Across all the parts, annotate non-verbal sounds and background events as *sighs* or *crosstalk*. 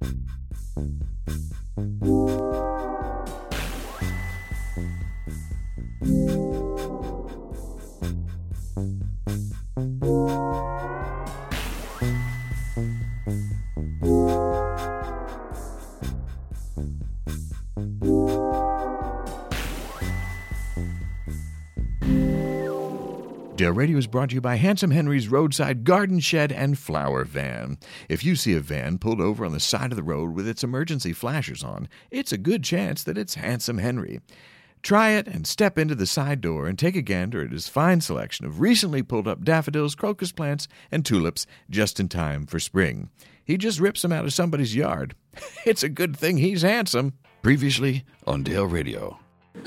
Thank you. Dale Radio is brought to you by Handsome Henry's Roadside Garden Shed and Flower Van. If you see a van pulled over on the side of the road with its emergency flashers on, it's a good chance that it's Handsome Henry. Try it and step into the side door and take a gander at his fine selection of recently pulled up daffodils, crocus plants, and tulips just in time for spring. He just rips them out of somebody's yard. *laughs* it's a good thing he's handsome. Previously on Dale Radio.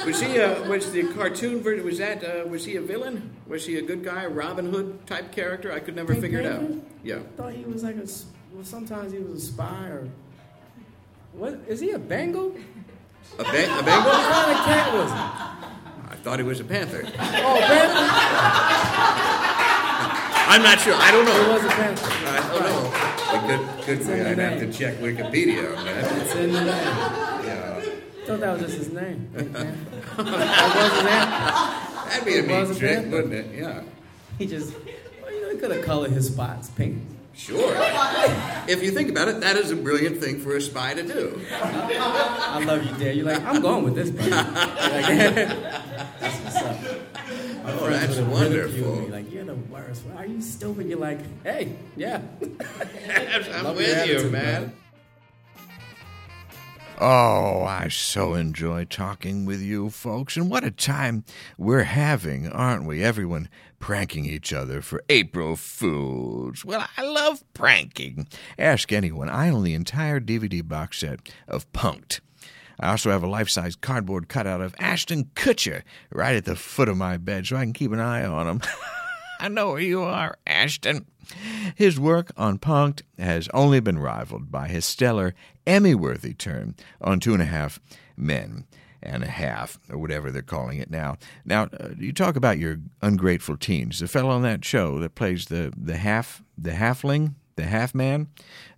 Was he a, was the cartoon version, was that, uh, was he a villain? Was he a good guy, Robin Hood type character? I could never Pink figure it out. Yeah. I thought he was like a. Well, sometimes he was a spy or. What is he a Bengal? A, ba- a Bengal? What kind of cat was he? I thought he was a panther. Oh, Panther. I'm not sure. I don't know. It was a Panther. I don't know. But good, good. I'd have to check Wikipedia on that. It's in the name. Yeah. I thought that was just his name. Pink *laughs* Panther. that was his name. That'd be a Was neat trick, panther. wouldn't it? Yeah. He just. Well, you know, he could have colored his spots pink. Sure. if you think about it, that is a brilliant thing for a spy to do. I love you, Dad. You're like, I'm going with this, buddy. You're like, *laughs* that's what's up. My Oh, friends that's would have ridiculed wonderful. Me, like, you're the worst. Are you stupid? You're like, hey, yeah. *laughs* I'm with you, attitude, man. brother. Oh, I so enjoy talking with you folks, and what a time we're having, aren't we? Everyone pranking each other for April Fools. Well, I love pranking. Ask anyone. I own the entire DVD box set of Punked. I also have a life size cardboard cutout of Ashton Kutcher right at the foot of my bed so I can keep an eye on him. *laughs* I know where you are, Ashton. His work on Punked has only been rivaled by his stellar Emmy worthy turn on Two and a Half Men and a Half, or whatever they're calling it now. Now, uh, you talk about your ungrateful teens. The fellow on that show that plays the, the half the halfling, the half man.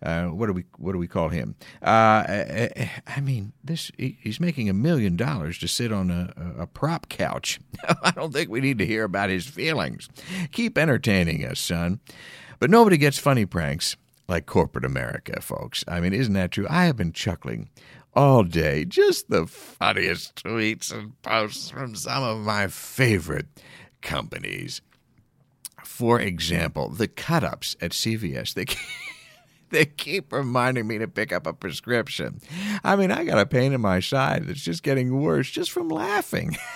Uh, what do we what do we call him? Uh, I, I mean, this he- he's making a million dollars to sit on a, a prop couch. *laughs* I don't think we need to hear about his feelings. Keep entertaining us, son. But nobody gets funny pranks like corporate America, folks. I mean, isn't that true? I have been chuckling all day. Just the funniest tweets and posts from some of my favorite companies. For example, the cut ups at CVS. They keep, *laughs* they keep reminding me to pick up a prescription. I mean, I got a pain in my side that's just getting worse just from laughing. *laughs*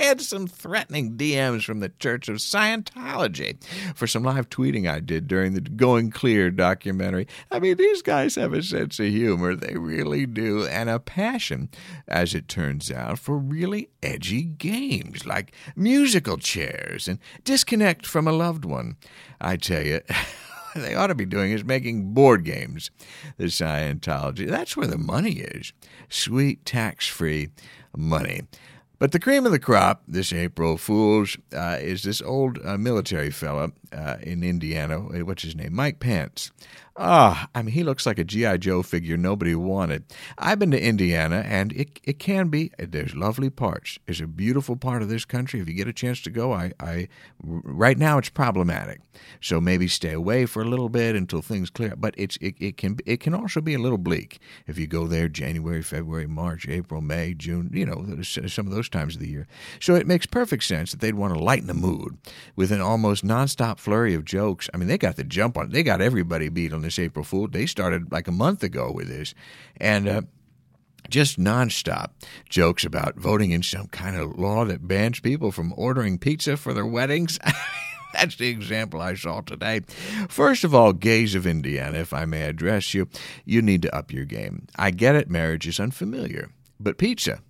Had some threatening DMs from the Church of Scientology for some live tweeting I did during the Going Clear documentary. I mean, these guys have a sense of humor. They really do. And a passion, as it turns out, for really edgy games like musical chairs and disconnect from a loved one. I tell you. *laughs* They ought to be doing is making board games. The Scientology. That's where the money is. Sweet, tax free money. But the cream of the crop this April Fools uh, is this old uh, military fella uh, in Indiana. Uh, What's his name? Mike Pence. Ah, I mean, he looks like a G.I. Joe figure nobody wanted. I've been to Indiana, and it, it can be, there's lovely parts. It's a beautiful part of this country. If you get a chance to go, I, I right now it's problematic. So maybe stay away for a little bit until things clear. But it's it, it can it can also be a little bleak if you go there January, February, March, April, May, June. You know, some of those times of the year. So it makes perfect sense that they'd want to lighten the mood with an almost nonstop flurry of jokes. I mean, they got the jump on. They got everybody beat on this April Fool. They started like a month ago with this, and. Uh, just nonstop jokes about voting in some kind of law that bans people from ordering pizza for their weddings. *laughs* That's the example I saw today. First of all, gays of Indiana, if I may address you, you need to up your game. I get it, marriage is unfamiliar, but pizza,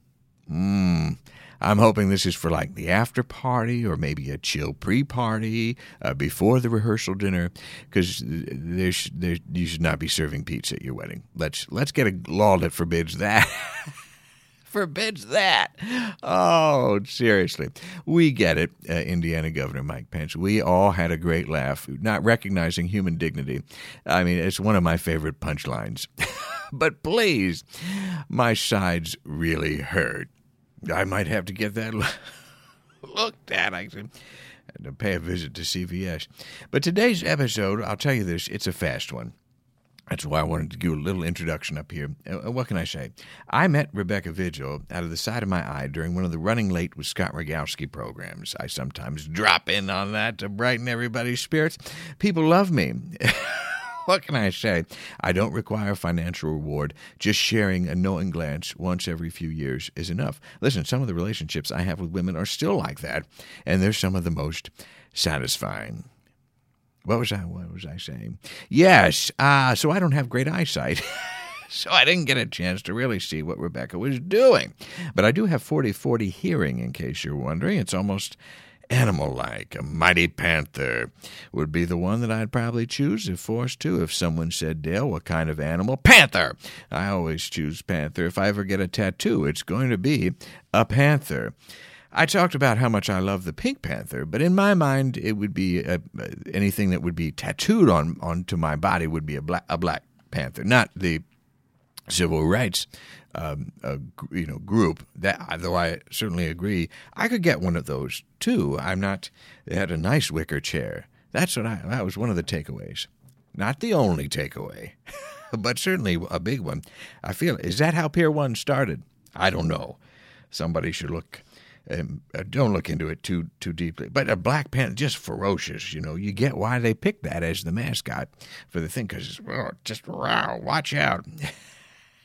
mmm. I'm hoping this is for like the after party or maybe a chill pre party uh, before the rehearsal dinner, because there, there you should not be serving pizza at your wedding. Let's let's get a law that forbids that. *laughs* forbids that. Oh, seriously. We get it, uh, Indiana Governor Mike Pence. We all had a great laugh, not recognizing human dignity. I mean, it's one of my favorite punchlines. *laughs* but please, my sides really hurt. I might have to get that *laughs* looked at. I to pay a visit to CVS. But today's episode, I'll tell you this, it's a fast one. That's why I wanted to give a little introduction up here. Uh, what can I say? I met Rebecca Vigil out of the side of my eye during one of the Running Late with Scott Rogowsky programs. I sometimes drop in on that to brighten everybody's spirits. People love me. *laughs* what can I say? I don't require financial reward. Just sharing a knowing glance once every few years is enough. Listen, some of the relationships I have with women are still like that, and they're some of the most satisfying. What was I? What was I saying? Yes. Uh, so I don't have great eyesight. *laughs* so I didn't get a chance to really see what Rebecca was doing. But I do have 40 40 hearing, in case you're wondering. It's almost animal like. A mighty panther would be the one that I'd probably choose if forced to. If someone said, Dale, what kind of animal? Panther! I always choose panther. If I ever get a tattoo, it's going to be a panther. I talked about how much I love the Pink Panther, but in my mind, it would be a, anything that would be tattooed on onto my body would be a black a Black Panther, not the civil rights um, you know group. That though I certainly agree, I could get one of those too. I'm not. They had a nice wicker chair. That's what I. That was one of the takeaways. Not the only takeaway, *laughs* but certainly a big one. I feel is that how Pier One started? I don't know. Somebody should look um, uh, don't look into it too too deeply. But a Black Panther, just ferocious. You know, you get why they picked that as the mascot for the thing because well, just wow, watch out. *laughs*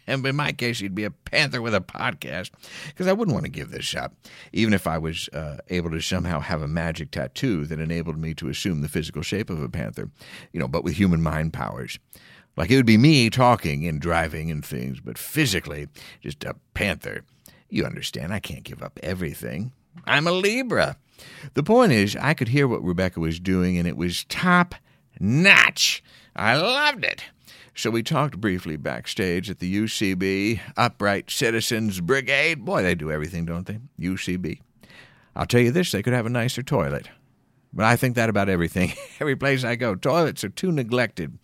and in my case, he'd be a panther with a podcast because I wouldn't want to give this up, even if I was uh, able to somehow have a magic tattoo that enabled me to assume the physical shape of a panther, you know, but with human mind powers. Like it would be me talking and driving and things, but physically, just a panther. You understand, I can't give up everything. I'm a Libra. The point is, I could hear what Rebecca was doing, and it was top notch. I loved it. So we talked briefly backstage at the UCB, Upright Citizens Brigade. Boy, they do everything, don't they? UCB. I'll tell you this, they could have a nicer toilet. But I think that about everything. *laughs* Every place I go, toilets are too neglected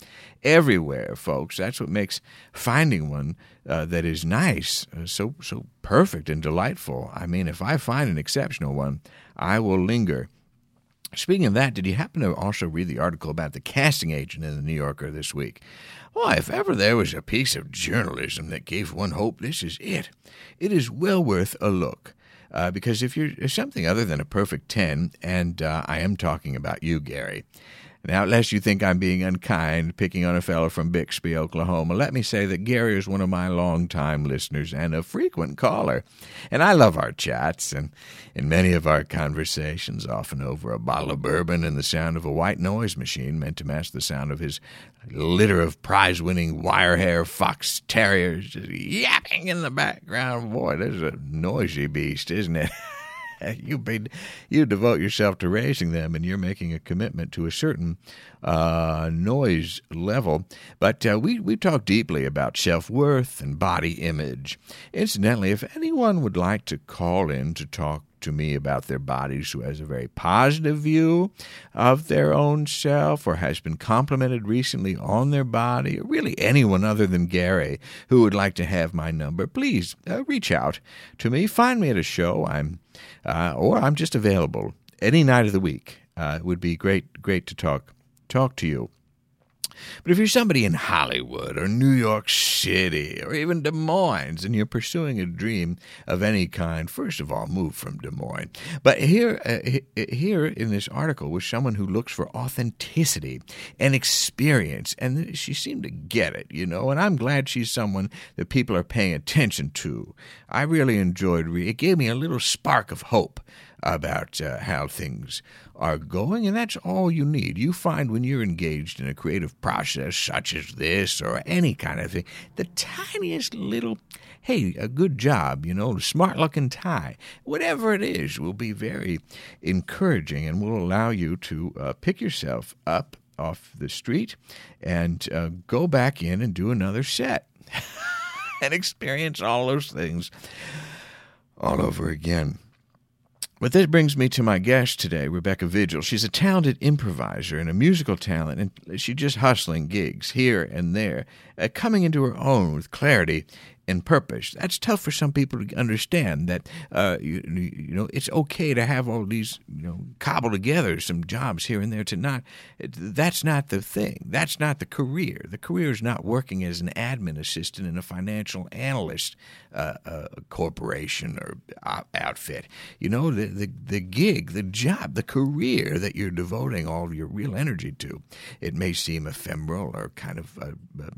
everywhere, folks. That's what makes finding one uh, that is nice uh, so so perfect and delightful. I mean, if I find an exceptional one, I will linger. Speaking of that, did you happen to also read the article about the casting agent in the New Yorker this week? Why, if ever there was a piece of journalism that gave one hope, this is it. It is well worth a look. Uh, because if you're something other than a perfect 10, and uh, I am talking about you, Gary, now, lest you think I'm being unkind, picking on a fellow from Bixby, Oklahoma, let me say that Gary is one of my long-time listeners and a frequent caller. And I love our chats and in many of our conversations, often over a bottle of bourbon and the sound of a white noise machine meant to match the sound of his litter of prize-winning wire hair fox terriers just yapping in the background. Boy, this is a noisy beast, isn't it? *laughs* *laughs* you be, you devote yourself to raising them, and you're making a commitment to a certain uh, noise level. But uh, we we talk deeply about self worth and body image. Incidentally, if anyone would like to call in to talk to me about their bodies who has a very positive view of their own self or has been complimented recently on their body, or really anyone other than Gary who would like to have my number, please uh, reach out to me. Find me at a show. I'm uh, or I'm just available any night of the week. Uh, it would be great, great to talk talk to you. But if you're somebody in Hollywood or New York City or even Des Moines and you're pursuing a dream of any kind, first of all, move from Des Moines. But here, uh, here in this article was someone who looks for authenticity and experience, and she seemed to get it, you know. And I'm glad she's someone that people are paying attention to. I really enjoyed it. It gave me a little spark of hope about uh, how things are going, and that's all you need. You find when you're engaged in a creative process such as this or any kind of thing, the tiniest little, hey, a good job, you know, smart looking tie, whatever it is, will be very encouraging and will allow you to uh, pick yourself up off the street and uh, go back in and do another set *laughs* and experience all those things all over again. But this brings me to my guest today, Rebecca Vigil. She's a talented improviser and a musical talent, and she's just hustling gigs here and there, uh, coming into her own with clarity and purpose. That's tough for some people to understand. That uh, you, you know it's okay to have all these you know cobble together some jobs here and there to not. That's not the thing. That's not the career. The career is not working as an admin assistant in a financial analyst uh, uh, corporation or outfit. You know the, the the gig, the job, the career that you're devoting all your real energy to. It may seem ephemeral or kind of uh, uh,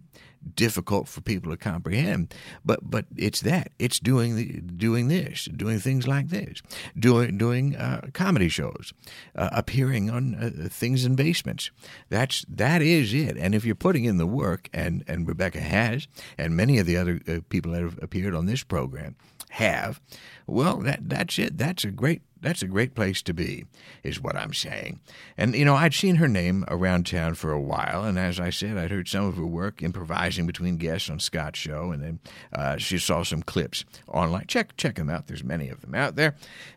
difficult for people to comprehend. But but it's that it's doing the, doing this, doing things like this, doing doing uh, comedy shows, uh, appearing on uh, things in basements. That's that is it. And if you're putting in the work, and and Rebecca has, and many of the other uh, people that have appeared on this program have, well, that that's it. That's a great that's a great place to be, is what I'm saying. And, you know, I'd seen her name around town for a while, and as I said, I'd heard some of her work improvising between guests on Scott's show, and then uh, she saw some clips online. Check, check them out. There's many of them out there.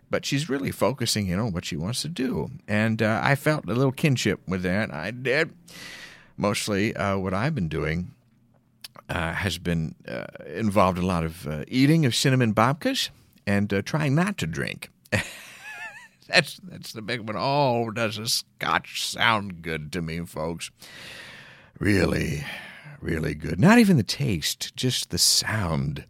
But she's really focusing in on what she wants to do. And uh, I felt a little kinship with that. I did. Mostly uh, what I've been doing uh, has been uh, involved a lot of uh, eating of cinnamon babkas and uh, trying not to drink. *laughs* That's that's the big one. Oh, does a scotch sound good to me, folks? Really, really good. Not even the taste, just the sound.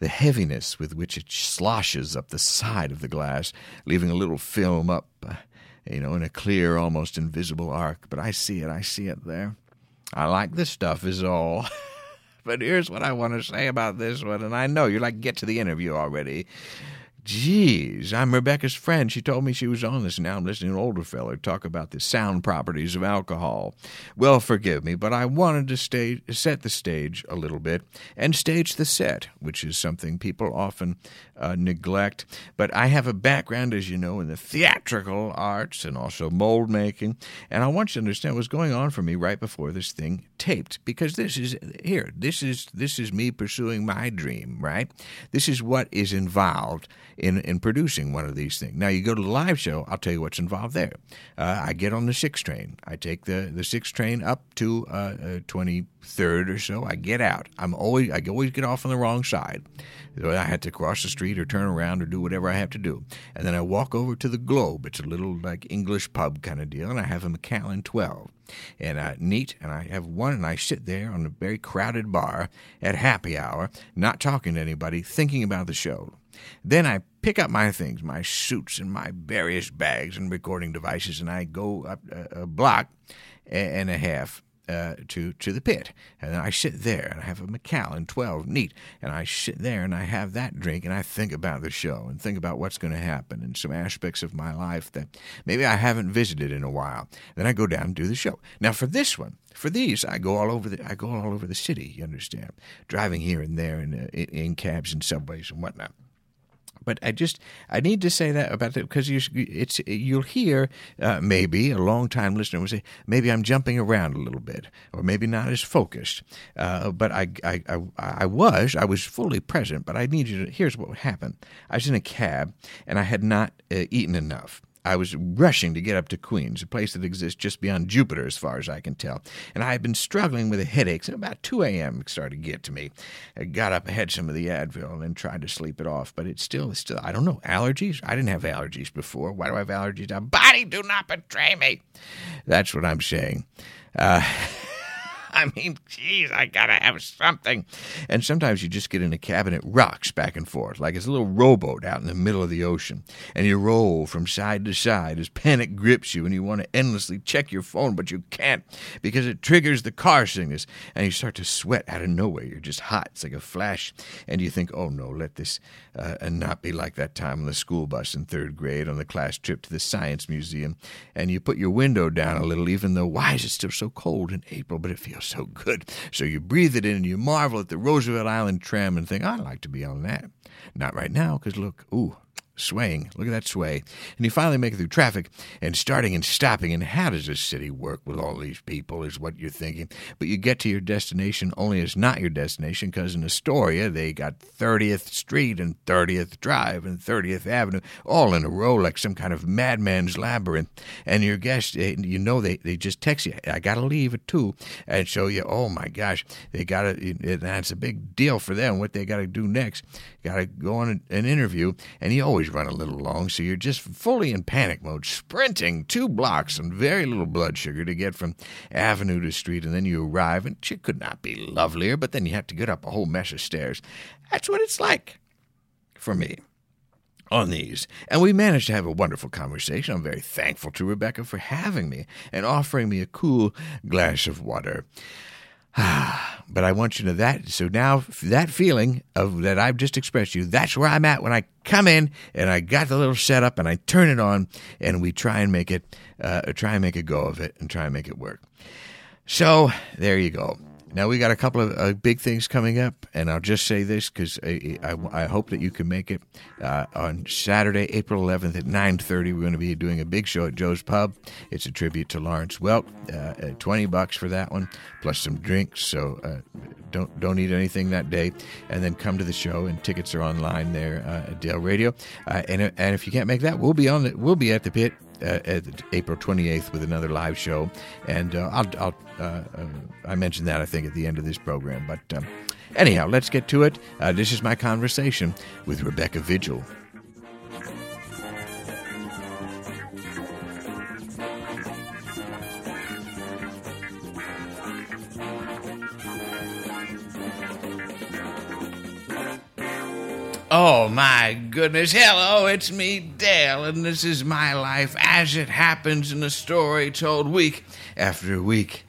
The heaviness with which it sloshes up the side of the glass, leaving a little film up, uh, you know, in a clear, almost invisible arc. But I see it, I see it there. I like this stuff, is all. *laughs* but here's what I want to say about this one, and I know you're like, get to the interview already. Geez, I'm Rebecca's friend. She told me she was on this. Now I'm listening to an older feller talk about the sound properties of alcohol. Well, forgive me, but I wanted to stay, set the stage a little bit and stage the set, which is something people often uh, neglect. But I have a background, as you know, in the theatrical arts and also mold making, and I want you to understand what's going on for me right before this thing taped, because this is here. This is this is me pursuing my dream, right? This is what is involved in, in producing one of these things. Now, you go to the live show, I'll tell you what's involved there. Uh, I get on the six train. I take the, the six train up to uh, uh, 23rd or so. I get out. I'm always I always get off on the wrong side. So I had to cross the street or turn around or do whatever I have to do. And then I walk over to the Globe. It's a little like English pub kind of deal, and I have a Macallan 12 and uh, neat. And I have one, and I sit there on a very crowded bar at happy hour, not talking to anybody, thinking about the show. Then I pick up my things, my suits and my various bags and recording devices, and I go up a block and a half uh, to to the pit, and then I sit there and I have a Macallan 12, neat, and I sit there and I have that drink and I think about the show and think about what's going to happen and some aspects of my life that maybe I haven't visited in a while. Then I go down and do the show. Now for this one, for these, I go all over the I go all over the city. You understand, driving here and there in, uh, in cabs and subways and whatnot. But I just I need to say that about it because you it's you'll hear uh, maybe a long time listener will say maybe I'm jumping around a little bit or maybe not as focused. Uh, but I, I I I was I was fully present. But I need you to here's what happened. I was in a cab and I had not uh, eaten enough. I was rushing to get up to Queens, a place that exists just beyond Jupiter, as far as I can tell. And I had been struggling with headaches, and about 2 a.m. it started to get to me. I got up, had some of the Advil, and tried to sleep it off. But it's still, it's still, I don't know, allergies? I didn't have allergies before. Why do I have allergies now? Body, do not betray me. That's what I'm saying. Uh, *laughs* *laughs* I mean, geez, I gotta have something. And sometimes you just get in a cab and it rocks back and forth like it's a little rowboat out in the middle of the ocean. And you roll from side to side as panic grips you and you want to endlessly check your phone, but you can't because it triggers the car sickness and you start to sweat out of nowhere. You're just hot. It's like a flash. And you think, oh no, let this uh, not be like that time on the school bus in third grade on the class trip to the Science Museum. And you put your window down a little, even though why is it still so cold in April, but it feels so good. So you breathe it in and you marvel at the Roosevelt Island tram and think, I'd like to be on that. Not right now, because look, ooh, swaying. Look at that sway. And you finally make it through traffic and starting and stopping. And how does this city work with all these people is what you're thinking. But you get to your destination only it's not your destination because in Astoria they got 30th Street and 30th Drive and 30th Avenue all in a row like some kind of madman's labyrinth. And your guest, eh, you know, they, they just text you, I got to leave at 2 and show you, oh my gosh, they got to, that's a big deal for them what they got to do next. Got to go on an interview. And you always run a little long, so you're just fully in panic mode, sprinting two blocks on very little blood sugar to get from avenue to street, and then you arrive, and it could not be lovelier, but then you have to get up a whole mess of stairs. That's what it's like for me on these. And we managed to have a wonderful conversation. I'm very thankful to Rebecca for having me and offering me a cool glass of water. *sighs* but I want you to know that. So now that feeling of that I've just expressed to you, that's where I'm at when I come in and I got the little setup and I turn it on and we try and make it, uh, try and make a go of it and try and make it work. So there you go. Now we got a couple of uh, big things coming up, and I'll just say this because I, I, I, hope that you can make it uh, on Saturday, April 11th at 9:30. We're going to be doing a big show at Joe's Pub. It's a tribute to Lawrence Welk. Uh, 20 bucks for that one, plus some drinks. So uh, don't don't eat anything that day, and then come to the show. And tickets are online there uh, at Dale Radio. Uh, and and if you can't make that, we'll be on the, we'll be at the pit uh, April 28th with another live show, and uh, I'll, I'll uh, uh, I mentioned that I think at the end of this program. But um, anyhow, let's get to it. Uh, this is my conversation with Rebecca Vigil. Oh my goodness. Hello, it's me, Dale, and this is my life as it happens in a story told week after week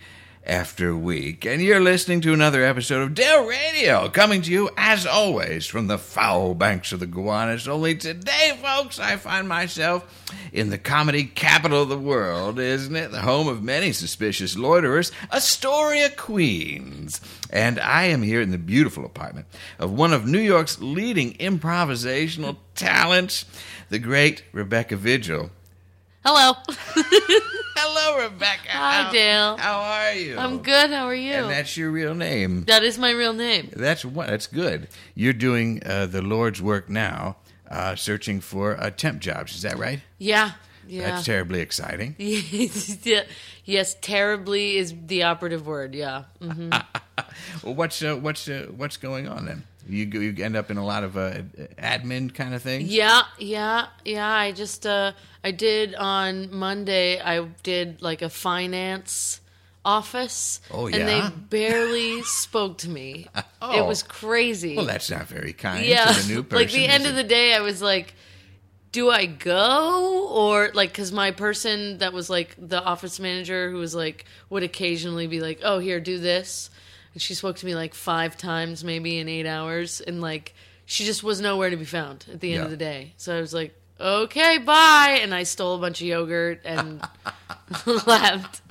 after week. And you're listening to another episode of Dale Radio, coming to you, as always, from the foul banks of the Gowanus. Only today, folks, I find myself in the comedy capital of the world, isn't it? The home of many suspicious loiterers, Astoria, Queens. And I am here in the beautiful apartment of one of New York's leading improvisational talents, the great Rebecca Vigil. Hello. *laughs* Hello, Rebecca. Hi, how, Dale. How are you? I'm good. How are you? And that's your real name. That is my real name. That's what. That's good. You're doing uh, the Lord's work now, uh, searching for uh, temp jobs. Is that right? Yeah. Yeah. That's terribly exciting. *laughs* Yes, terribly is the operative word. Yeah. Mm-hmm. *laughs* well, what's uh, what's uh, what's going on then? You you end up in a lot of uh, admin kind of things. Yeah, yeah, yeah. I just uh, I did on Monday. I did like a finance office. Oh yeah, and they barely *laughs* spoke to me. Oh. It was crazy. Well, that's not very kind. Yeah, to the new person. *laughs* like the end of the day, I was like. Do I go or like because my person that was like the office manager who was like would occasionally be like, "Oh, here, do this," and she spoke to me like five times maybe in eight hours, and like she just was nowhere to be found at the end Yeah. of the day. So I was like, "Okay, bye," and I stole a bunch of yogurt and *laughs* left.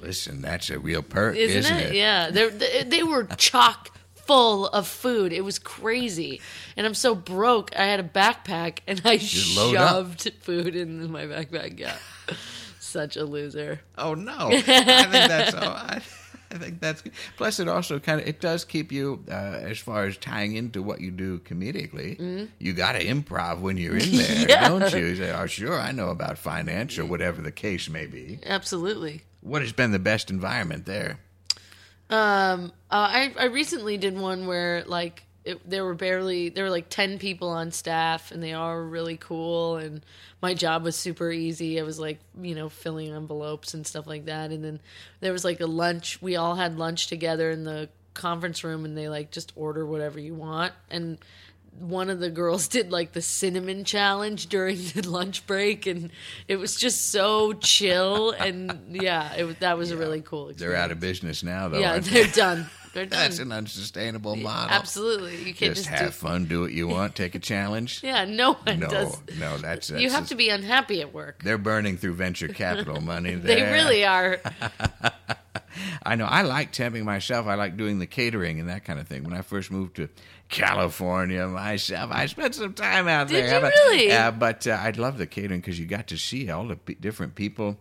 Listen, that's a real perk, Isn't, isn't, it? Yeah, They're, they they were *laughs* chock full of food. It was crazy, and I'm so broke. I had a backpack, and I load up. shoved food in my backpack. Yeah, *laughs* such a loser. Oh no, I think that's all. I, *laughs* I think that's good. Plus, it also kind of it does keep you uh, as far as tying into what you do comedically. You got to improv when you're in *laughs* there, Mm-hmm. Yeah. don't you? You say, "Oh, sure, I know about finance or whatever the case may be." Absolutely. What has been the best environment there? Um, uh, I I recently did one where like it, there were barely there were like ten people on staff, and they all were really cool, and my job was super easy. I was like you know filling envelopes and stuff like that, and then there was like a lunch. We all had lunch together in the conference room, and they like just order whatever you want, and one of the girls *laughs* did like the cinnamon challenge during the *laughs* lunch break and it was just so chill and yeah it was that was a really cool experience. They're out of business now, though. Yeah, they're done. *laughs* They're done. That's an unsustainable model. Absolutely, you can't Just just, have do. fun, do what you want, take a challenge. *laughs* Yeah, no one no, does. no, that's, that's You have to be unhappy at work. They're burning through venture capital money. *laughs* They really are. *laughs* I know I like temping myself. I like doing the catering and that kind of thing. When I first moved to California myself, I spent some time out Did there. you really? Yeah, but uh, I love the catering because you got to see all the p- different people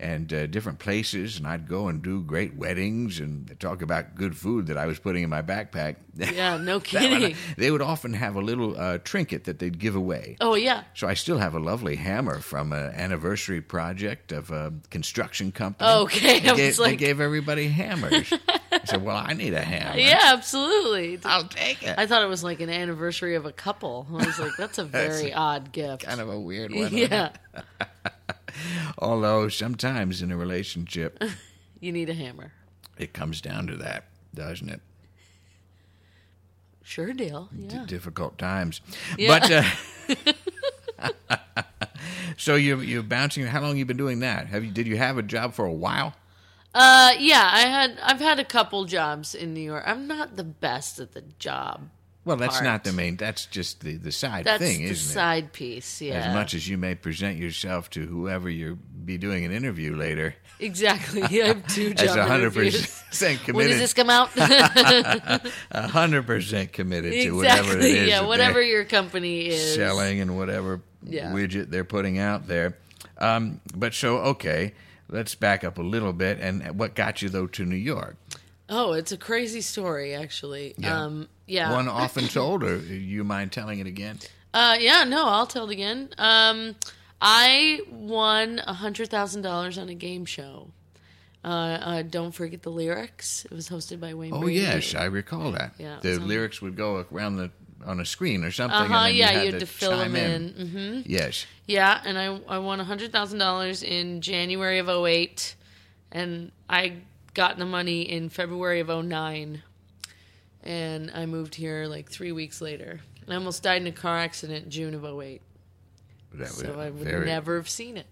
and uh, different places, and I'd go and do great weddings and talk about good food that I was putting in my backpack. *laughs* Yeah, no one, kidding. *laughs* they would often have a little uh, trinket that they'd give away. Oh yeah. So I still have a lovely hammer from an anniversary project of a construction company. Okay, they I gave, was they gave everybody hammers. *laughs* I said, "Well, I need a hammer. Yeah, absolutely. I'll take it." I thought it was like an anniversary of a couple. I was like, that's a very odd gift. kind of a weird one. yeah, *laughs* Although sometimes in a relationship, *laughs* you need a hammer. it comes down to that, doesn't it? Sure deal. D- Yeah. difficult times. Yeah. But uh, *laughs* so you you're bouncing. How long you been doing that? Have you did you have a job for a while? Uh, yeah. I had I've had a couple jobs in New York. I'm not the best at the job. Well, that's Part. not the main. That's just the the side That's thing, the isn't it? side piece. Yeah. As much as you may present yourself to whoever you be doing an interview later, exactly. I have two jobs. *laughs* as a hundred percent When does this come out? *laughs* a hundred percent committed to whatever it is. Yeah. Whatever your company is. selling and whatever Yeah. widget they're putting out there. Um, but so okay, let's back up a little bit. And what got you though to New York? Oh, it's a crazy story, actually. Yeah. Um, yeah. One often told, or you mind telling it again? Uh, yeah, no, I'll tell it again. Um, I won a hundred thousand dollars on a game show. Uh, uh, don't forget the lyrics. It was hosted by Wayne. Oh Brady. yes, I recall that. Yeah, the lyrics would go around the on a screen or something. Uh-huh, then Yeah, you had, you had to fill them in. hmm Yes. Yeah, and I I won a hundred thousand dollars in January of 08, and I got the money in February of 09. And I moved here like three weeks later. I almost died in a car accident June of 08, That so I would very- never have seen it.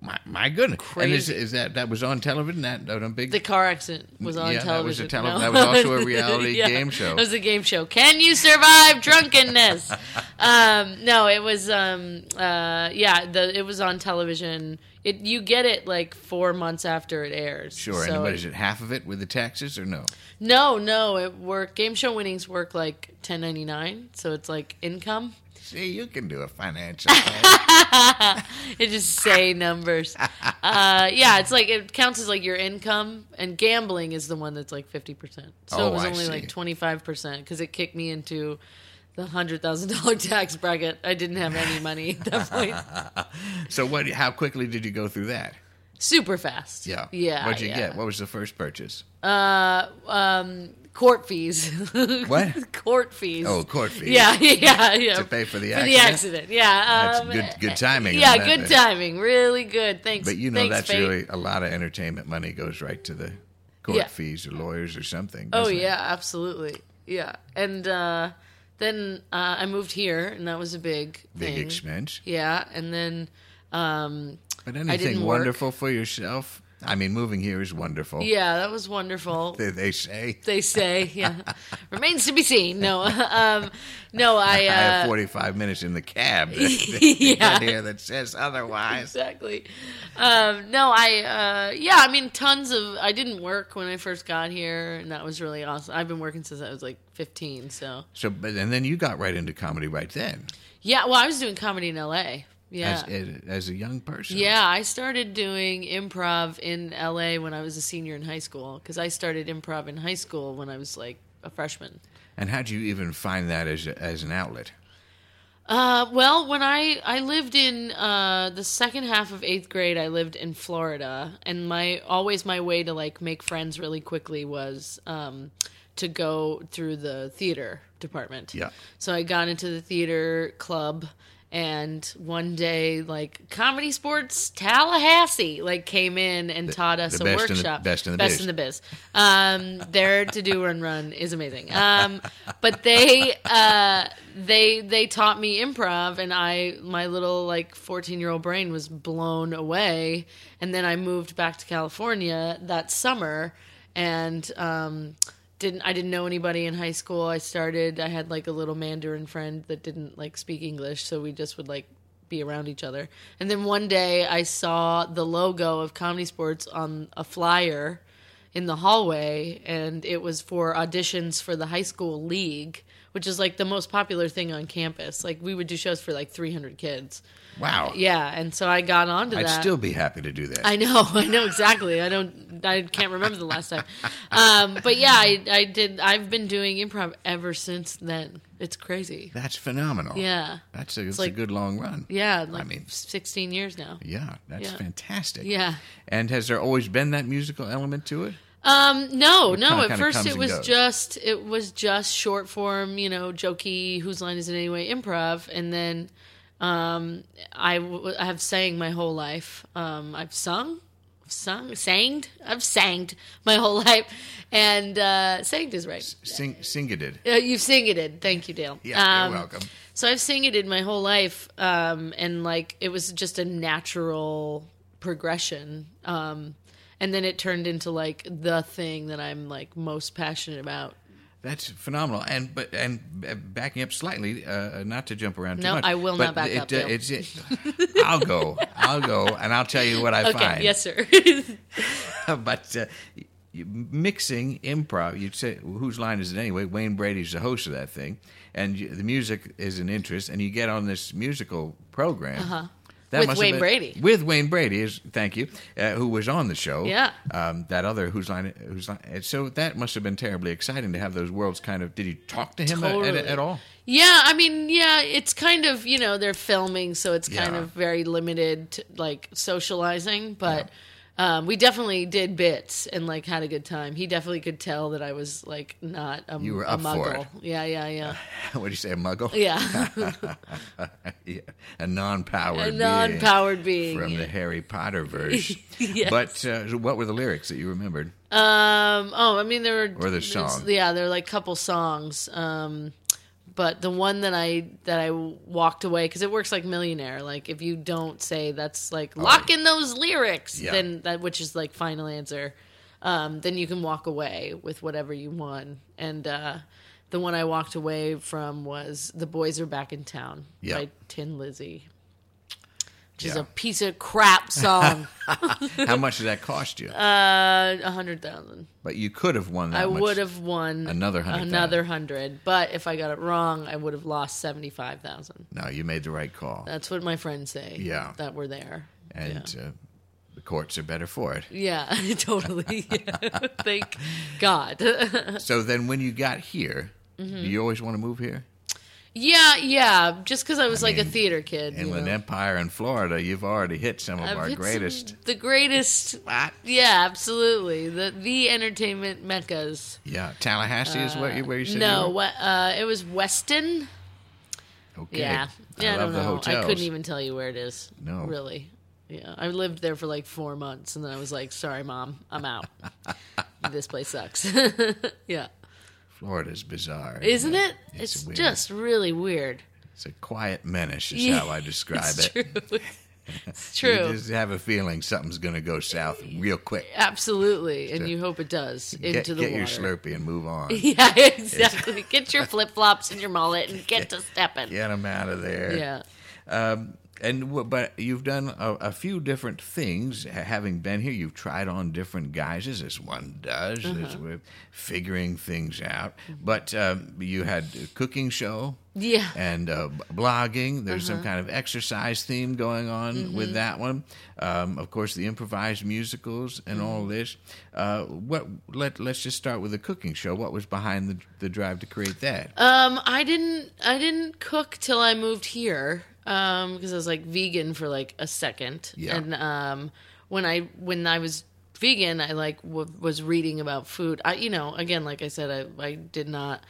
My, my goodness. And is, Crazy. is that that was on television? That on a big The car accident was on Yeah, that was a television. tele- that was also a *laughs* reality Yeah, game show. It was a game show. Can you survive drunkenness? *laughs* um, no, it was. Um, uh, yeah, the it was on television. It you get it like four months after it airs. Sure. So and is it? Half of it with the taxes or no? No, no, it work. Game show winnings work like ten ninety nine, so it's like income. See, you can do a financial. *laughs* thing. It just say numbers. *laughs* Uh, yeah, it's like it counts as like your income, and gambling is the one that's like fifty percent. So Oh, it was I only see. like twenty five percent because it kicked me into the hundred thousand dollar *laughs* tax bracket. I didn't have any money at that point. so what? How quickly did you go through that? Super fast. Yeah. yeah. What'd you yeah. get? What was the first purchase? Uh, um, court fees. *laughs* What? court fees. Oh, court fees. Yeah, *laughs* yeah, yeah. To pay for the For the accident? accident, yeah. That's um, good- good timing Yeah, good timing. Really good. Thanks. But you know Thanks, that's really a lot of entertainment money goes right to the court Yeah. fees or lawyers or something. Oh doesn't it? yeah, absolutely. Yeah, and uh, then uh, I moved here, and that was a big Big thing. expense. Yeah, and then um, But anything work. wonderful for yourself? I mean, moving here is wonderful. yeah, that was wonderful. They, they say. they say, *laughs* yeah, remains to be seen. No, *laughs* um, no, I. I have Uh, 45 minutes in the cab. *laughs* Yeah. here that says otherwise. exactly. Um, no, I. Uh, yeah, I mean, tons of. I didn't work when I first got here, and that was really awesome. I've been working since I was like 15, so. So, but and then you got right into comedy right then, Yeah, well, I was doing comedy in L.A. Yeah. as, as a young person. Yeah, I started doing improv in LA when I was a senior in high school because I started improv in high school when I was like a freshman. And how'd you even find that as a, as an outlet? Uh, well, when I I lived in uh, the second half of eighth grade, I lived in Florida, and my always my way to like make friends really quickly was um, to go through the theater department. Yeah. So I got into the theater club, and one day, like Comedy Sports Tallahassee, like came in and taught us the a in the- workshop. best in the best biz. in the biz. Um, their to do run run is amazing. Um, but they uh, they they taught me improv, and I my little like fourteen year old brain was blown away. And then I moved back to California that summer, and um, didn't I didn't know anybody in high school. I started. I had like a little Mandarin friend that didn't like speak English, so we just would like be around each other. And then one day I saw the logo of Comedy Sports on a flyer in the hallway, and it was for auditions for the high school league, which is like the most popular thing on campus. Like we would do shows for like 300 kids. Wow. Yeah, and so I got onto that. I'd that. still be happy to do that. I know, *laughs* I know exactly. I don't, I can't remember the last time. Um, but yeah, I, I did. I've been doing improv ever since then. It's crazy. That's phenomenal. Yeah, That's a, it's like- a good long run. yeah. Like mean- 16 years now. Yeah, that's Yeah. fantastic. Yeah. And has there always been that musical element to it? Um, no, no. kinda- At kinda first, it was goes? just it was just short form, you know, jokey. Whose line is it anyway? Improv, and then um, I, w- I have sang my whole life. Um, I've sung, I've sung, sang. I've sang my whole *laughs* life, and uh, sang is right. Sing, singeted. Uh, you've singeted. Thank you, Dale. Yeah, Um, you're welcome. So I've singeted my whole life, um, and like it was just a natural progression. Um, and then it turned into like the thing that I'm like most passionate about. That's phenomenal. And but and uh, backing up slightly, uh, not to jump around too No, much. I will but not back it, up, uh, it's it, I'll go. I'll go, and I'll tell you what I Okay, find. yes, sir. *laughs* but uh, mixing improv, you'd say, whose line is it anyway? Wayne Brady's the host of that thing, and you, the music is an interest, and you get on this musical program. Uh-huh. With Wayne Brady. With Wayne Brady, is thank you, uh, who was on the show. Yeah. Um, that other whose line, whose line. So that must have been terribly exciting to have those worlds kind of. Did you talk to him at- at, at, all? Yeah, I mean, yeah, it's kind of you know they're filming, so it's kind Yeah. of very limited, to, like socializing. But um, we definitely did bits and like had a good time. He definitely could tell that I was like not a, You were up for it. Yeah, yeah, yeah, *laughs* what do you say, a muggle? yeah. *laughs* Yeah, a non-powered, a non-powered being. from the Harry Potter verse. *laughs* Yes. But uh, what were the lyrics that you remembered? Um. Oh, I mean, there were Or the it's- song. Yeah, there were like couple songs. Um, but the one that I that I walked away because it works like Millionaire. Like if you don't say that's like lock in those lyrics, Oh, Yeah. then that which is like final answer. Um, then you can walk away with whatever you won. And uh, the one I walked away from was "The Boys Are Back in Town" Yeah. by Thin Lizzy, which is a piece of crap song. *laughs* How much did that cost you? uh, a hundred thousand. but you could have won that I would have won Another hundred Another hundred, but if I got it wrong, I would have lost seventy five thousand. No, you made the right call. That's what my friends say. Yeah. that were there. and uh, the courts are better for it. Yeah, *laughs* totally. Yeah. *laughs* Thank God. So then when you got here, Mm-hmm. do you always want to move here? Yeah, yeah. Just because I was like a theater kid. Inland. Empire in Florida, you've already hit some of I've our hit some- greatest. the greatest. Yeah, absolutely. The the entertainment meccas. Yeah, Tallahassee is where you, where you said No, you? Uh, it was Weston. Okay. Yeah, yeah. I, I love don't know. I couldn't even tell you where it is. No. really. Yeah, I lived there for like four months, and then I was like, "Sorry, mom, I'm out. *laughs* this place sucks." *laughs* yeah, Florida's bizarre, isn't it? It's It's, just really weird. It's a quiet menace, is Yeah, how I describe It's it. true. *laughs* it's You just have a feeling something's going to go south real quick. Absolutely, and you hope it does into Get, the get water. your Slurpee and move on. *laughs* Yeah, exactly. Get your *laughs* flip flops and your mullet and get to stepping. Get them out of there. Yeah. Um, and but you've done a, a few different things. Having been here, you've tried on different guises, as one does, Uh-huh. as we're figuring things out. But um, you had a cooking show. Yeah. And uh, blogging. There's Uh-huh. some kind of exercise theme going on Mm-hmm. with that one. Um, of course, the improvised musicals and Mm-hmm. all this. Uh, what? Let Let's just start with the cooking show. What was behind the the drive to create that? Um, I didn't. I didn't cook till I moved here. Um, because I was like vegan for like a second. Yeah. And um, when I when I was vegan, I like w- was reading about food. I, you know, again, like I said, I I did not.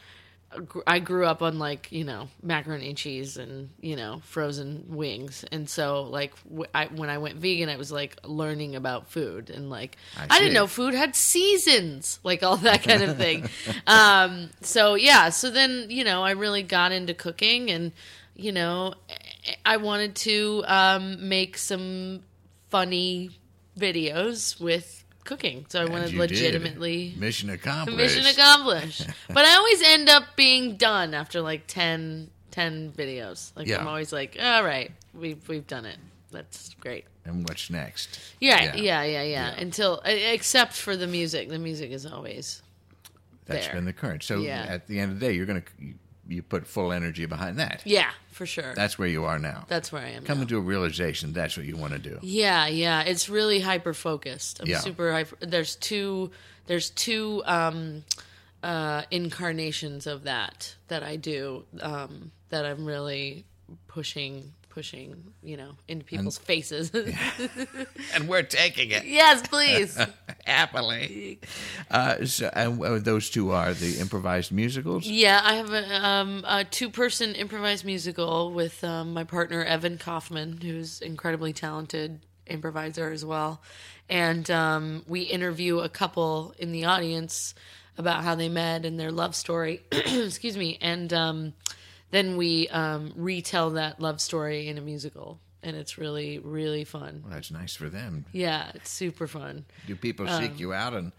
I grew up on like you know macaroni and cheese and you know frozen wings, and so like w- I, when I went vegan, I was like learning about food and like I I, didn't know food had seasons, like all that kind of thing. *laughs* um, so yeah, so then you know I really got into cooking, and you know I wanted to um, make some funny videos with cooking, so I And wanted you did. legitimately mission accomplished. Mission accomplished. *laughs* but I always end up being done after like 10, 10 videos. Like Yeah. I'm always like, all right, we've we've done it. that's great. And what's next? Yeah, yeah, yeah, yeah. Yeah. Until e- except for the music, the music is always That's there. been the current. So Yeah. at the end of the day, you're gonna you, you put full energy behind that. yeah, for sure. That's where you are now. That's where I am. now. Coming to a realization that's what you want to do. Yeah, yeah, it's really hyper focused. I'm Yeah. super hyper. There's two. There's two um, uh, incarnations of that that I do um, that I'm really pushing, pushing. You know, into people's faces. *laughs* And we're taking it yes, please. *laughs* happily. Uh, so, and uh, those two are the improvised musicals. Yeah, I have a, um, a two-person improvised musical with um, my partner Evan Kaufman, who's incredibly talented improviser as well, and um, we interview a couple in the audience about how they met and their love story. *clears throat* Excuse me, and um, then we um, retell that love story in a musical, and it's really, really fun. Well, that's nice for them. Yeah, it's super fun. Do people seek you out and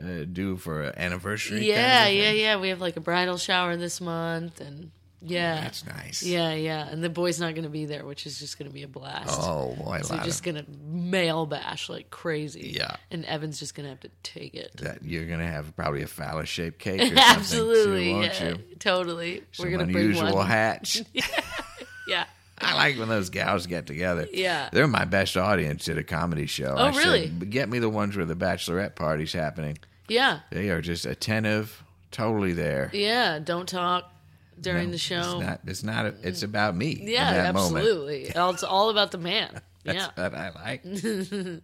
uh, do for an anniversary? kind of Yeah, yeah, yeah. We have like a bridal shower this month, and yeah, That's nice. Yeah, yeah, and the boy's not going to be there, which is just going to be a blast. Oh boy, so just going to male bash like crazy. Yeah. and Evan's just going to have to take it. that. You're gonna have probably a phallus shaped cake. Or *laughs* something Absolutely, too, yeah, you? totally. Some We're going to bring unusual one. hats. *laughs* Yeah, I like when those gals get together. Yeah. They're my best audience at a comedy show. Oh, I said, really? get me the ones where the bachelorette party's happening. yeah, They are just attentive, totally there. yeah. Don't talk during No, the show. It's not. It's not. A, it's about me. yeah, in that moment. absolutely. It's all about the man. *laughs* That's yeah. what I like. *laughs* Do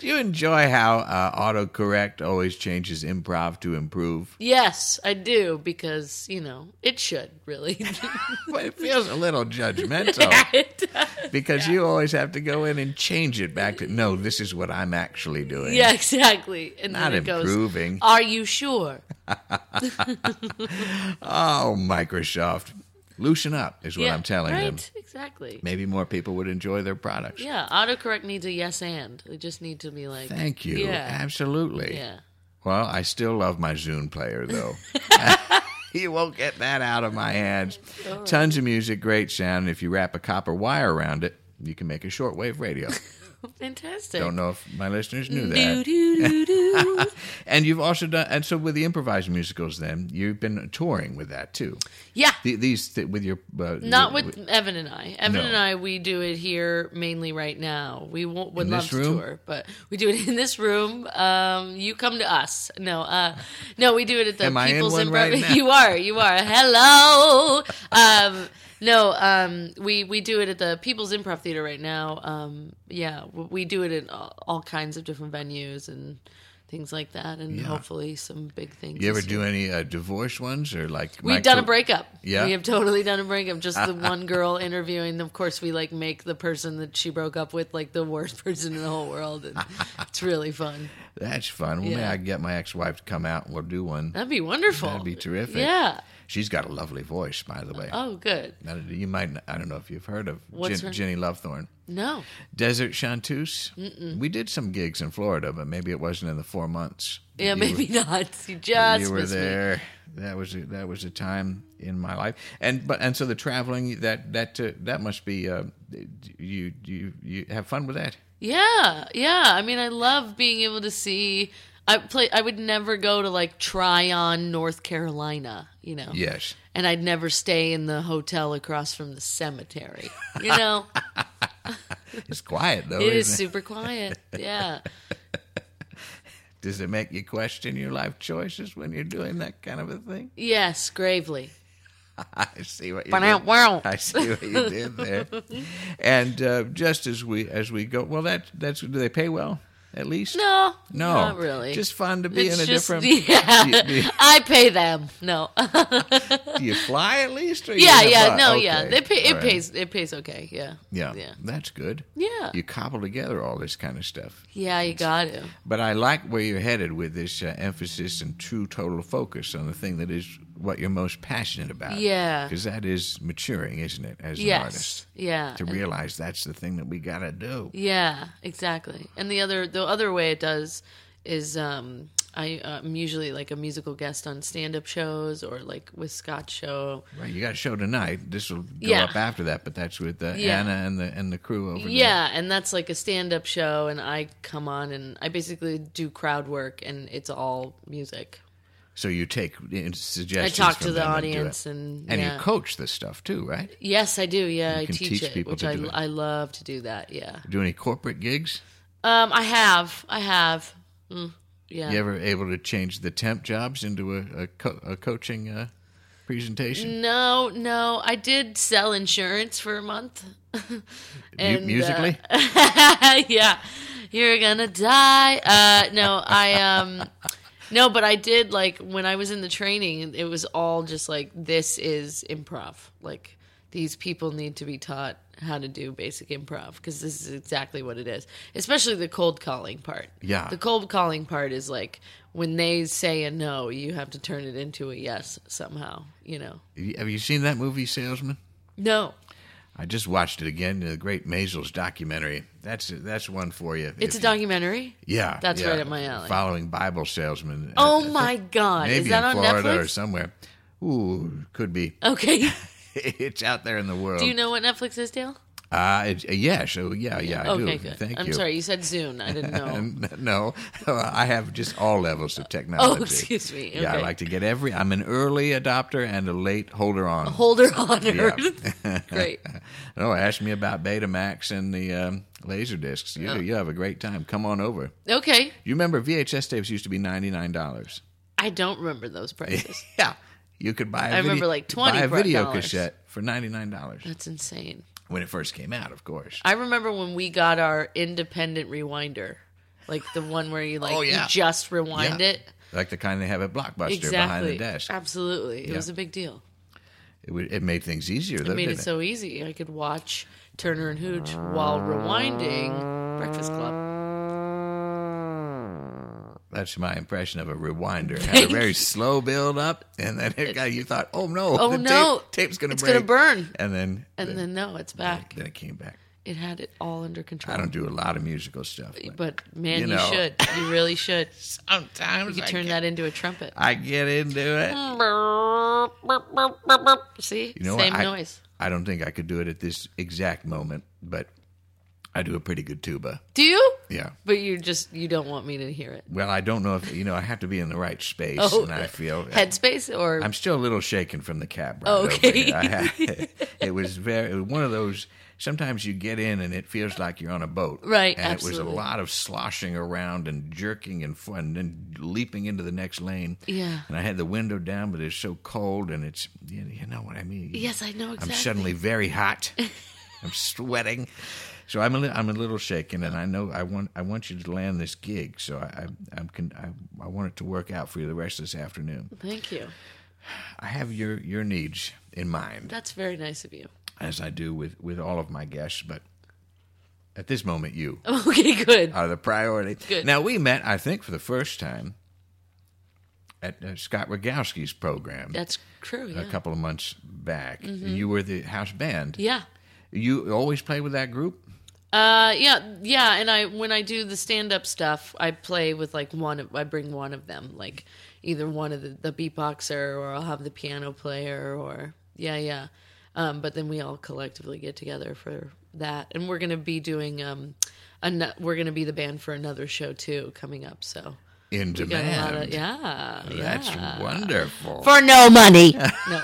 you enjoy how uh, autocorrect always changes improv to improve? Yes, I do because you know it should really. *laughs* *laughs* But it feels a little judgmental does. because you always have to go in and change it back to no. This is what I'm actually doing. yeah, exactly. And Not then it goes. improving. Are you sure? Oh, Microsoft, loosen up is what yeah, I'm telling right? them. Exactly. Maybe more people would enjoy their products. Yeah, autocorrect needs a yes and. They just need to be like, Thank you. Yeah, Absolutely. yeah. Well, I still love my Zune player, though. *laughs* *laughs* you won't get that out of my hands. Tons of music, great sound. and If you wrap a copper wire around it, you can make a shortwave radio. *laughs* *laughs* Fantastic. Don't know if my listeners knew that. do, do, do. *laughs* And you've also done, and so with the improvised musicals, then you've been touring with that too. yeah. The, these th- with your uh, Not your- with Evan and I. Evan No. and I, we do it here mainly right now. We won't, would In love to tour, but we do it in this room. Um, you come to us. No, uh, no, we do it at the Am People's Improv. right *laughs* you are, you are. Hello. Um, no, um, we we do it at the People's Improv Theater right now. Um, yeah, we do it in all, all kinds of different venues and things like that, and Yeah. hopefully some big things. You ever do any uh, divorce ones or like? We've Michael- done a breakup. Yeah? We have totally done a breakup. Just the *laughs* one girl interviewing. Of course, we like make the person that she broke up with like the worst *laughs* person in the whole world. And it's really fun. *laughs* That's fun. Well, maybe Yeah. I can get my ex-wife to come out and we'll do one. That'd be wonderful. That'd be terrific. Yeah. She's got a lovely voice, by the way. Oh, good. Now, You might, I don't know if you've heard of What's her- Jenny Lovethorne. No. Desert Chanteuse. We did some gigs in Florida, but maybe it wasn't in the four months. Yeah, maybe were- not. *laughs* You just you were missed me. there. That was a, that was a time in my life, and but and so the traveling that that uh, that must be uh, you you you have fun with that. Yeah, yeah. I mean, I love being able to see. I play. I would never go to like Tryon, North Carolina. You know. Yes, And I'd never stay in the hotel across from the cemetery. You know. *laughs* it's quiet though. It is isn't super quiet. Yeah. *laughs* Does it make you question your life choices when you're doing that kind of a thing? Yes, gravely. *laughs* I see what you But did. wow. I see what you did there. And uh, just as we as we go, well, that that's do they pay well? At least No, no, not really. Just fun to be it's in a just, different. Yeah, Do *laughs* you, do you- I pay them. No. do you fly at least? Or yeah, yeah, bus? no, Okay. yeah. They pay. It All right. pays. It pays okay. Yeah. Yeah, Yeah. that's good. Yeah. You cobble together all this kind of stuff. Yeah, you got to. But I like where you're headed with this uh, emphasis and true total focus on the thing that is what you're most passionate about. Yeah. Because that is maturing, isn't it, as an Yes. artist? Yeah. To realize that's the thing that we got to do. Yeah, exactly. And the other the other way it does is um I, uh, I'm usually like a musical guest on stand-up shows or like with Scott's show. Right, you got a show tonight. This will go Yeah. up after that, but that's with uh, Yeah. Anna and the and the crew over there. Yeah, and that's like a stand-up show, and I come on and I basically do crowd work, and it's all music. So you take suggestions. I talk to the them and do audience, and and yeah. you coach this stuff too, right? Yes, I do. Yeah, I teach, teach it, people which to I do it. I love to do that. Yeah. Do any corporate gigs? Um, I have, I have. Mm, yeah. You ever able to change the temp jobs into a a, co- a coaching uh, presentation? No, no. I did sell insurance for a month. *laughs* And, uh, musically? *laughs* yeah, you're gonna die. Uh, no, I um, *laughs* no, but I did like when I was in the training. It was all just like this is improv. Like these people need to be taught how to do basic improv because this is exactly what it is. Especially the cold calling part. Yeah. the cold calling part is like when they say a no, you have to turn it into a yes somehow. You know. Have you seen that movie, Salesman? No, I just watched it again. The Great Maysles documentary. That's that's one for you. it's a If- documentary. Yeah, That's yeah. right up my alley. Following Bible salesman. Oh my God! Maybe Is that in on Florida or somewhere. Ooh, could be. Okay. *laughs* it's out there in the world. Do you know what Netflix is, Dale? Uh, it, uh, yeah, so yeah, yeah, I okay, do. good. Thank I'm you. sorry, you said Zune. I didn't know. *laughs* No, I have just all levels of *laughs* technology. oh, excuse me. Okay. Yeah, I like to get every. I'm an early adopter and a late holder on. Holder on. *laughs* Yeah. Great. No, ask me about Betamax and the um, laser discs. You Oh. you have a great time. Come on over. Okay. You remember VHS tapes used to be ninety nine dollars. I don't remember those prices. Yeah, you could buy. A I remember, like, 20 buy a video dollars. cassette for ninety nine dollars That's insane. When it first came out. Of course. I remember when we got our independent rewinder, like the one where you oh, like Oh, yeah. you just rewind Yeah. it. Like the kind they have at Blockbuster Exactly. behind the desk. Absolutely. It Yeah. was a big deal. It, would, it made things easier. Though, It made didn't it so easy. I could watch Turner and Hooch while rewinding Breakfast Club. That's my impression of a rewinder. It *laughs* had a very slow build up, and then it got, you thought, "Oh no, Oh, the no. tape, tape's going to It's break." gonna burn. And then, And then no, it's back. then it came back. It had it all under control. I don't do a lot of musical stuff, but, But man, You you, should. You really should. *laughs* sometimes You I could turn get, that into a trumpet. I get into it. See, You know what? same I- noise. I don't think I could do it at this exact moment, but I do a pretty good tuba. Do you? Yeah. But you just you don't want me to hear it. Well, I don't know if you know. I have to be in the right space, Oh, and I feel *laughs* Headspace or I'm still a little shaken from the cab ride. Oh, over okay. here. I had- *laughs* it was very it was one of those. Sometimes you get in and it feels like you're on a boat, Right, And it was a lot of sloshing around and jerking and fun, and then leaping into the next lane. Yeah. And I had the window down, but it's so cold, and it's you know what I mean. Yes, I know exactly. I'm suddenly very hot. *laughs* I'm sweating. So I'm a li- I'm a little shaken, and I know I want I want you to land this gig. So I I I'm con- I, I want it to work out for you the rest of this afternoon. Thank you. I have your your needs in mind, That's very nice of you. as I do with with all of my guests. But at this moment, you *laughs* Okay, good. are the priority. Good. Now we met, I think, for the first time at uh, Scott Rogowsky's program That's true. a Yeah. Mm-hmm. couple of months back. You were the house band. Yeah. You always play with that group. Uh, yeah, yeah. And I when I do the stand up stuff, I play with like one. Of, I bring one of them, like either one of the, the beatboxer, or I'll have the piano player, or yeah, yeah. Um, but then we all collectively get together for that, and we're gonna be doing um, an- we're gonna be the band for another show too coming up. So In we got a lot demand. of yeah, That's yeah. wonderful. for no money. *laughs* no,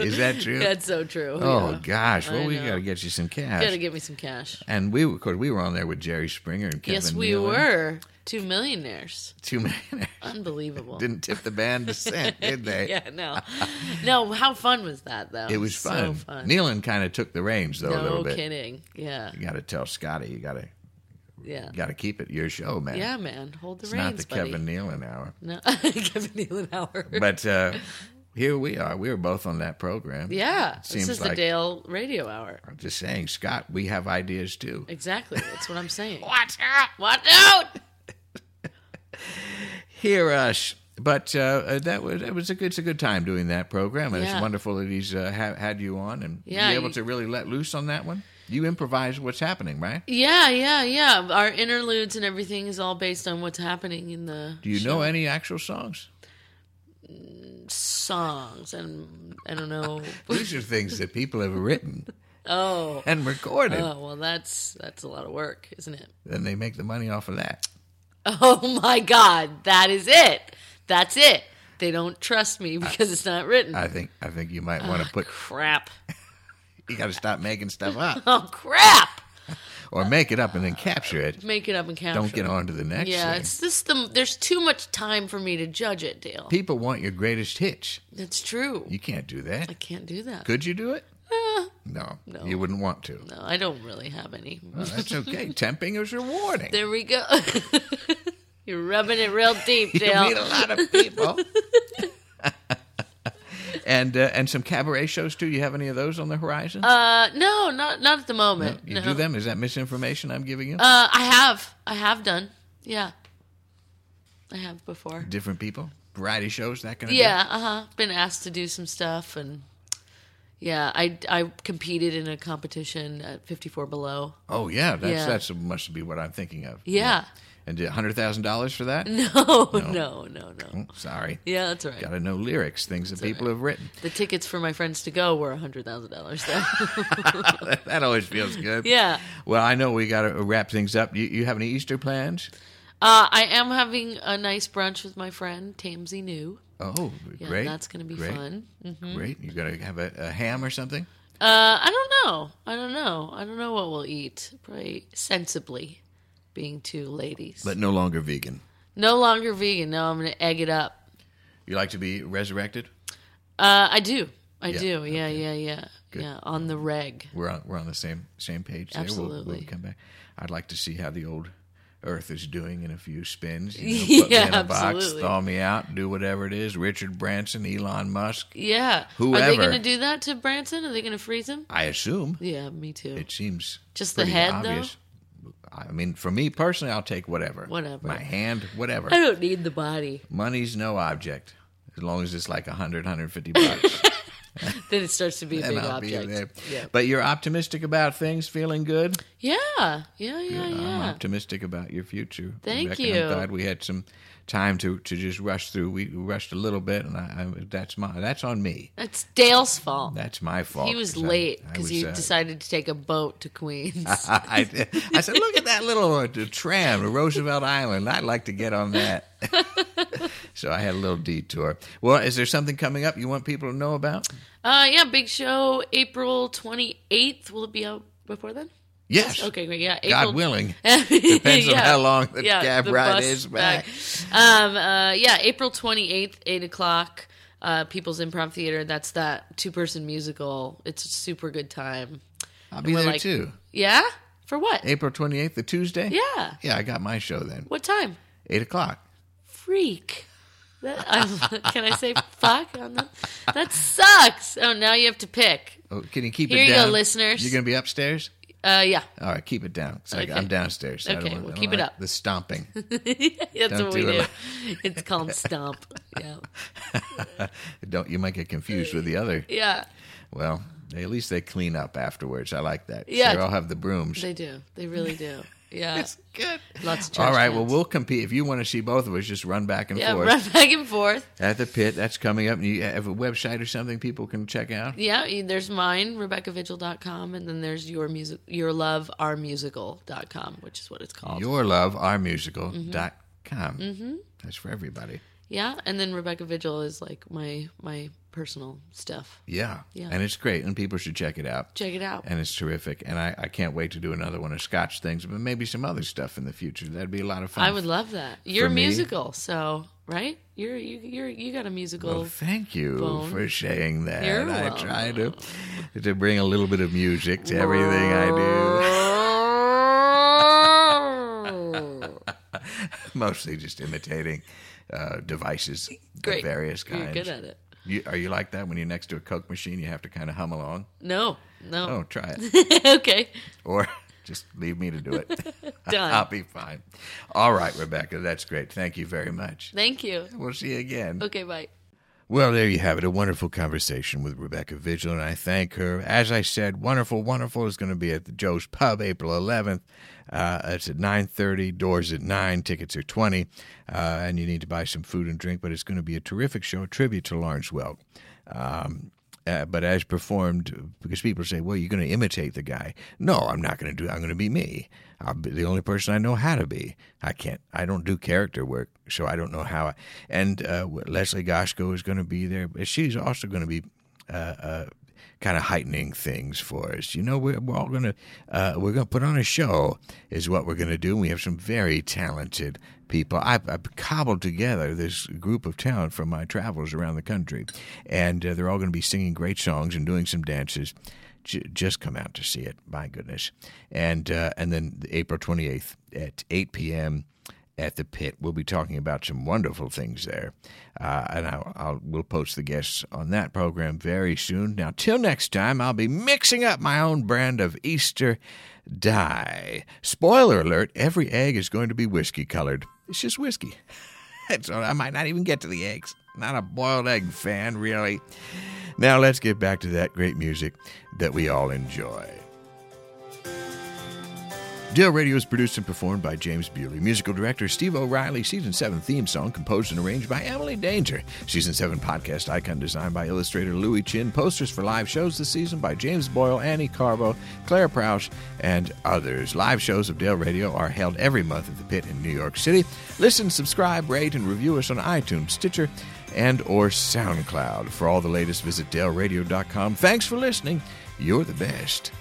Is that true? that's so true. oh yeah. gosh! Well, I we got to get you some cash. Gotta give me some cash. and we, of course, we were on there with Jerry Springer and Kevin. yes, we Nealon. were two millionaires. Two millionaires. Unbelievable. didn't tip the band a cent, did they? *laughs* yeah, no, no. How fun was that though? It was So fun. fun. Nealon kind of took the reins though a no little bit. kidding. Yeah, You got to tell Scotty. You got to yeah, got to keep it your show, man. yeah, man. Hold the it's reins, not the buddy. Kevin Nealon hour. No, *laughs* Kevin Nealon hour. But uh, here we are. We were both on that program. yeah, Seems this is like- the Dale Radio Hour. I'm just saying, Scott. We have ideas too. Exactly. That's what I'm saying. *laughs* Watch out! Watch out! *laughs* hear us. But uh, uh, that was it was a good it's a good time doing that program, and it's wonderful that he's uh, ha- had you on and Yeah, be able you- to really let loose on that one. You improvise what's happening, right? Yeah, yeah, yeah. Our interludes and everything is all based on what's happening in the Do you show. know any actual songs? songs and I don't know. *laughs* These are things that people have written *laughs* oh. and recorded. Oh, well that's that's a lot of work, isn't it? Then they make the money off of that. *laughs* Oh my god, that is it. That's it. They don't trust me because it's not written. I think I think you might want to ah, put. crap. You got to stop making stuff up, *laughs* Oh crap. or make it up and then capture it. Make it up and capture. It. Don't get on to the next Yeah, thing. it's just the there's too much time for me to judge it, Dale. People want your greatest hits. That's true. You can't do that. I can't do that. Could you do it? Uh, No, No. you wouldn't want to. no, I don't really have any. Well, that's okay. *laughs* Temping is rewarding. There we go. *laughs* You're rubbing it real deep, Dale. You meet a lot of people. And uh, and some cabaret shows too. You have any of those on the horizon? Uh, no, not not at the moment. you no. do them? Is that misinformation I'm giving you? Uh, I have, I have done. Yeah, I have before. Different people, variety shows, that kind of Yeah, uh huh. Been asked to do some stuff, and yeah, I I competed in a competition at 54 Below. Oh yeah, that's Yeah. that's must be what I'm thinking of. Yeah. And hundred thousand dollars for that? No, no, *laughs* no, no. Oh, sorry. Yeah, that's right. Got to know lyrics, things that people have written. The tickets for my friends to go were hundred thousand dollars. Though. *laughs* that always feels good. yeah. Well, I know we got to wrap things up. You, you have any Easter plans? Uh, I am having a nice brunch with my friend Tamsy New. Oh, Yeah, great. that's going to be Great. fun. Mm. Great. You got to have a, a ham or something? Uh, I don't know. I don't know. I don't know what we'll eat. Probably sensibly, being two ladies. But no longer vegan. no longer vegan. No, I'm going to egg it up. You like to be resurrected? Uh, I do. I Yeah, do. Yeah, yeah, yeah. Good. Yeah, on the reg. We're on, we're on the same same page there. We'll- We'll, come back. I'd like to see how the old Earth is doing in a few spins. You know, *laughs* put me Yeah, in a box, absolutely. thaw me out, do whatever it is. Richard Branson, Elon Musk. Yeah. Who are they going to do that to Branson? Are they going to freeze him? I assume Yeah, me too. it seems Just the head, obvious. I mean, for me personally, I'll take whatever. Whatever. My hand, whatever. I don't need the body. Money's no object. As long as it's like 100, 150 bucks. *laughs* *laughs* Then it starts to be a big object. Yeah. But you're optimistic about things, feeling good? yeah, yeah, yeah, I'm optimistic about your future. Thank Rebecca. you. I'm glad we had some time to, to just rush through. We rushed a little bit, and I, I, that's my that's on me. That's Dale's fault. That's my fault. He was I- late because he uh, decided to take a boat to Queens. *laughs* I, I said, look at that little uh, tram to Roosevelt Island. I'd like to get on that. *laughs* so I had a little detour. Well, is there something coming up you want people to know about? uh, yeah, big show, April 28th. Will it be out before then? Yes. Okay, great. Yeah, God willing. *laughs* Depends on how long the cab the ride is back. Um, uh, yeah, April 28th, 8 o'clock, uh, People's Improv Theater. That's that two person musical. It's a super good time. I'll be there like- too. Yeah? For what? April 28th, the Tuesday? Yeah. Yeah, I got my show then. What time? 8 o'clock. Freak. That, I, can I say fuck on that? That sucks. Oh, now you have to pick. Oh, can you keep Here it you go, listeners. You're going to be upstairs? Uh, yeah. All right, keep it down. Okay. I'm downstairs. I Okay, don't want- well, keep it like up. The stomping. *laughs* That's Don't what we do it. It's called Stomp. *laughs* Yeah. *laughs* don't you might get confused with the other. Yeah. Well, at least they clean up afterwards. I like that. Yeah. They all have the brooms. They do. They really do. Yeah. It's good. Lots of trash All right. Well, we'll compete. If you want to see both of us, just run back and Yeah, forth run back and forth. at the pit. That's coming up. And you have a website or something people can check out. Yeah, there's mine, RebeccaVigil.com, and then there's your music, your love, our musical.com, which is what it's called. YourLoveOurMusical.com. Mm-hmm. That's for everybody. Yeah, and then Rebecca Vigil is like my my personal stuff. Yeah. Yeah. And it's great. And people should check it out. Check it out. And it's terrific. And I, I can't wait to do another one of Scotch things, but maybe some other stuff in the future. That'd be a lot of fun. I would love that. You're musical, so right? You're you you're you got a musical. Well, thank you Bone. for saying that. You're I try to to bring a little bit of music to everything I do. *laughs* Mostly just imitating uh, devices Great. of various You're kinds. good at it. You, are you like that when you're next to a Coke machine? You have to kind of hum along. No, no. Oh, try it, *laughs* okay, or *laughs* just leave me to do it. *laughs* Done. I'll be fine. All right, Rebecca, that's great. Thank you very much. thank you. We'll see you again. Okay, bye. Well, there you have it. A wonderful conversation with Rebecca Vigil, and I thank her. As I said, wonderful, wonderful is going to be at the Joe's Pub April 11th. Uh, it's at 9.30, doors at 9, tickets are 20, uh, and you need to buy some food and drink, but it's going to be a terrific show, a tribute to Lawrence Welk. Um, uh, but as performed, because people say, well, you're going to imitate the guy. No, I'm not going to do I'm going to be me. Be the only person I know how to be. I can't, I don't do character work, so I don't know how. I, and uh, Leslie Goshko is going to be there. But she's also going to be uh, uh kind of heightening things for us. You know, we're, we're all going to, uh, we're going to put on a show, is what we're going to do. We have some very talented people. I've, I've, cobbled together this group of talent from my travels around the country, and uh, they're all going to be singing great songs and doing some dances. J- just come out to see it, my goodness! And uh, and then April twenty eighth at eight p.m. at the pit, we'll be talking about some wonderful things there, uh, and I'll, I'll we'll post the guests on that program very soon. Now, till next time, I'll be mixing up my own brand of Easter dye. Spoiler alert: every egg is going to be whiskey colored. It's just whiskey. *laughs* so I might not even get to the eggs. Not a boiled egg fan, really. Now let's get back to that great music that we all enjoy. Dale Radio is produced and performed by James Bewley. Musical director Steve O'Reilly. Season 7 theme song composed and arranged by Emily Danger. Season 7 podcast icon designed by illustrator Louis Chin. Posters for live shows this season by James Boyle, Annie Carbo, Claire Prowse, and others. Live shows of Dale Radio are held every month at the Pit in New York City. Listen, subscribe, rate, and review us on iTunes, Stitcher, and or SoundCloud. For all the latest, visit daleradio.com. Thanks for listening. You're the best.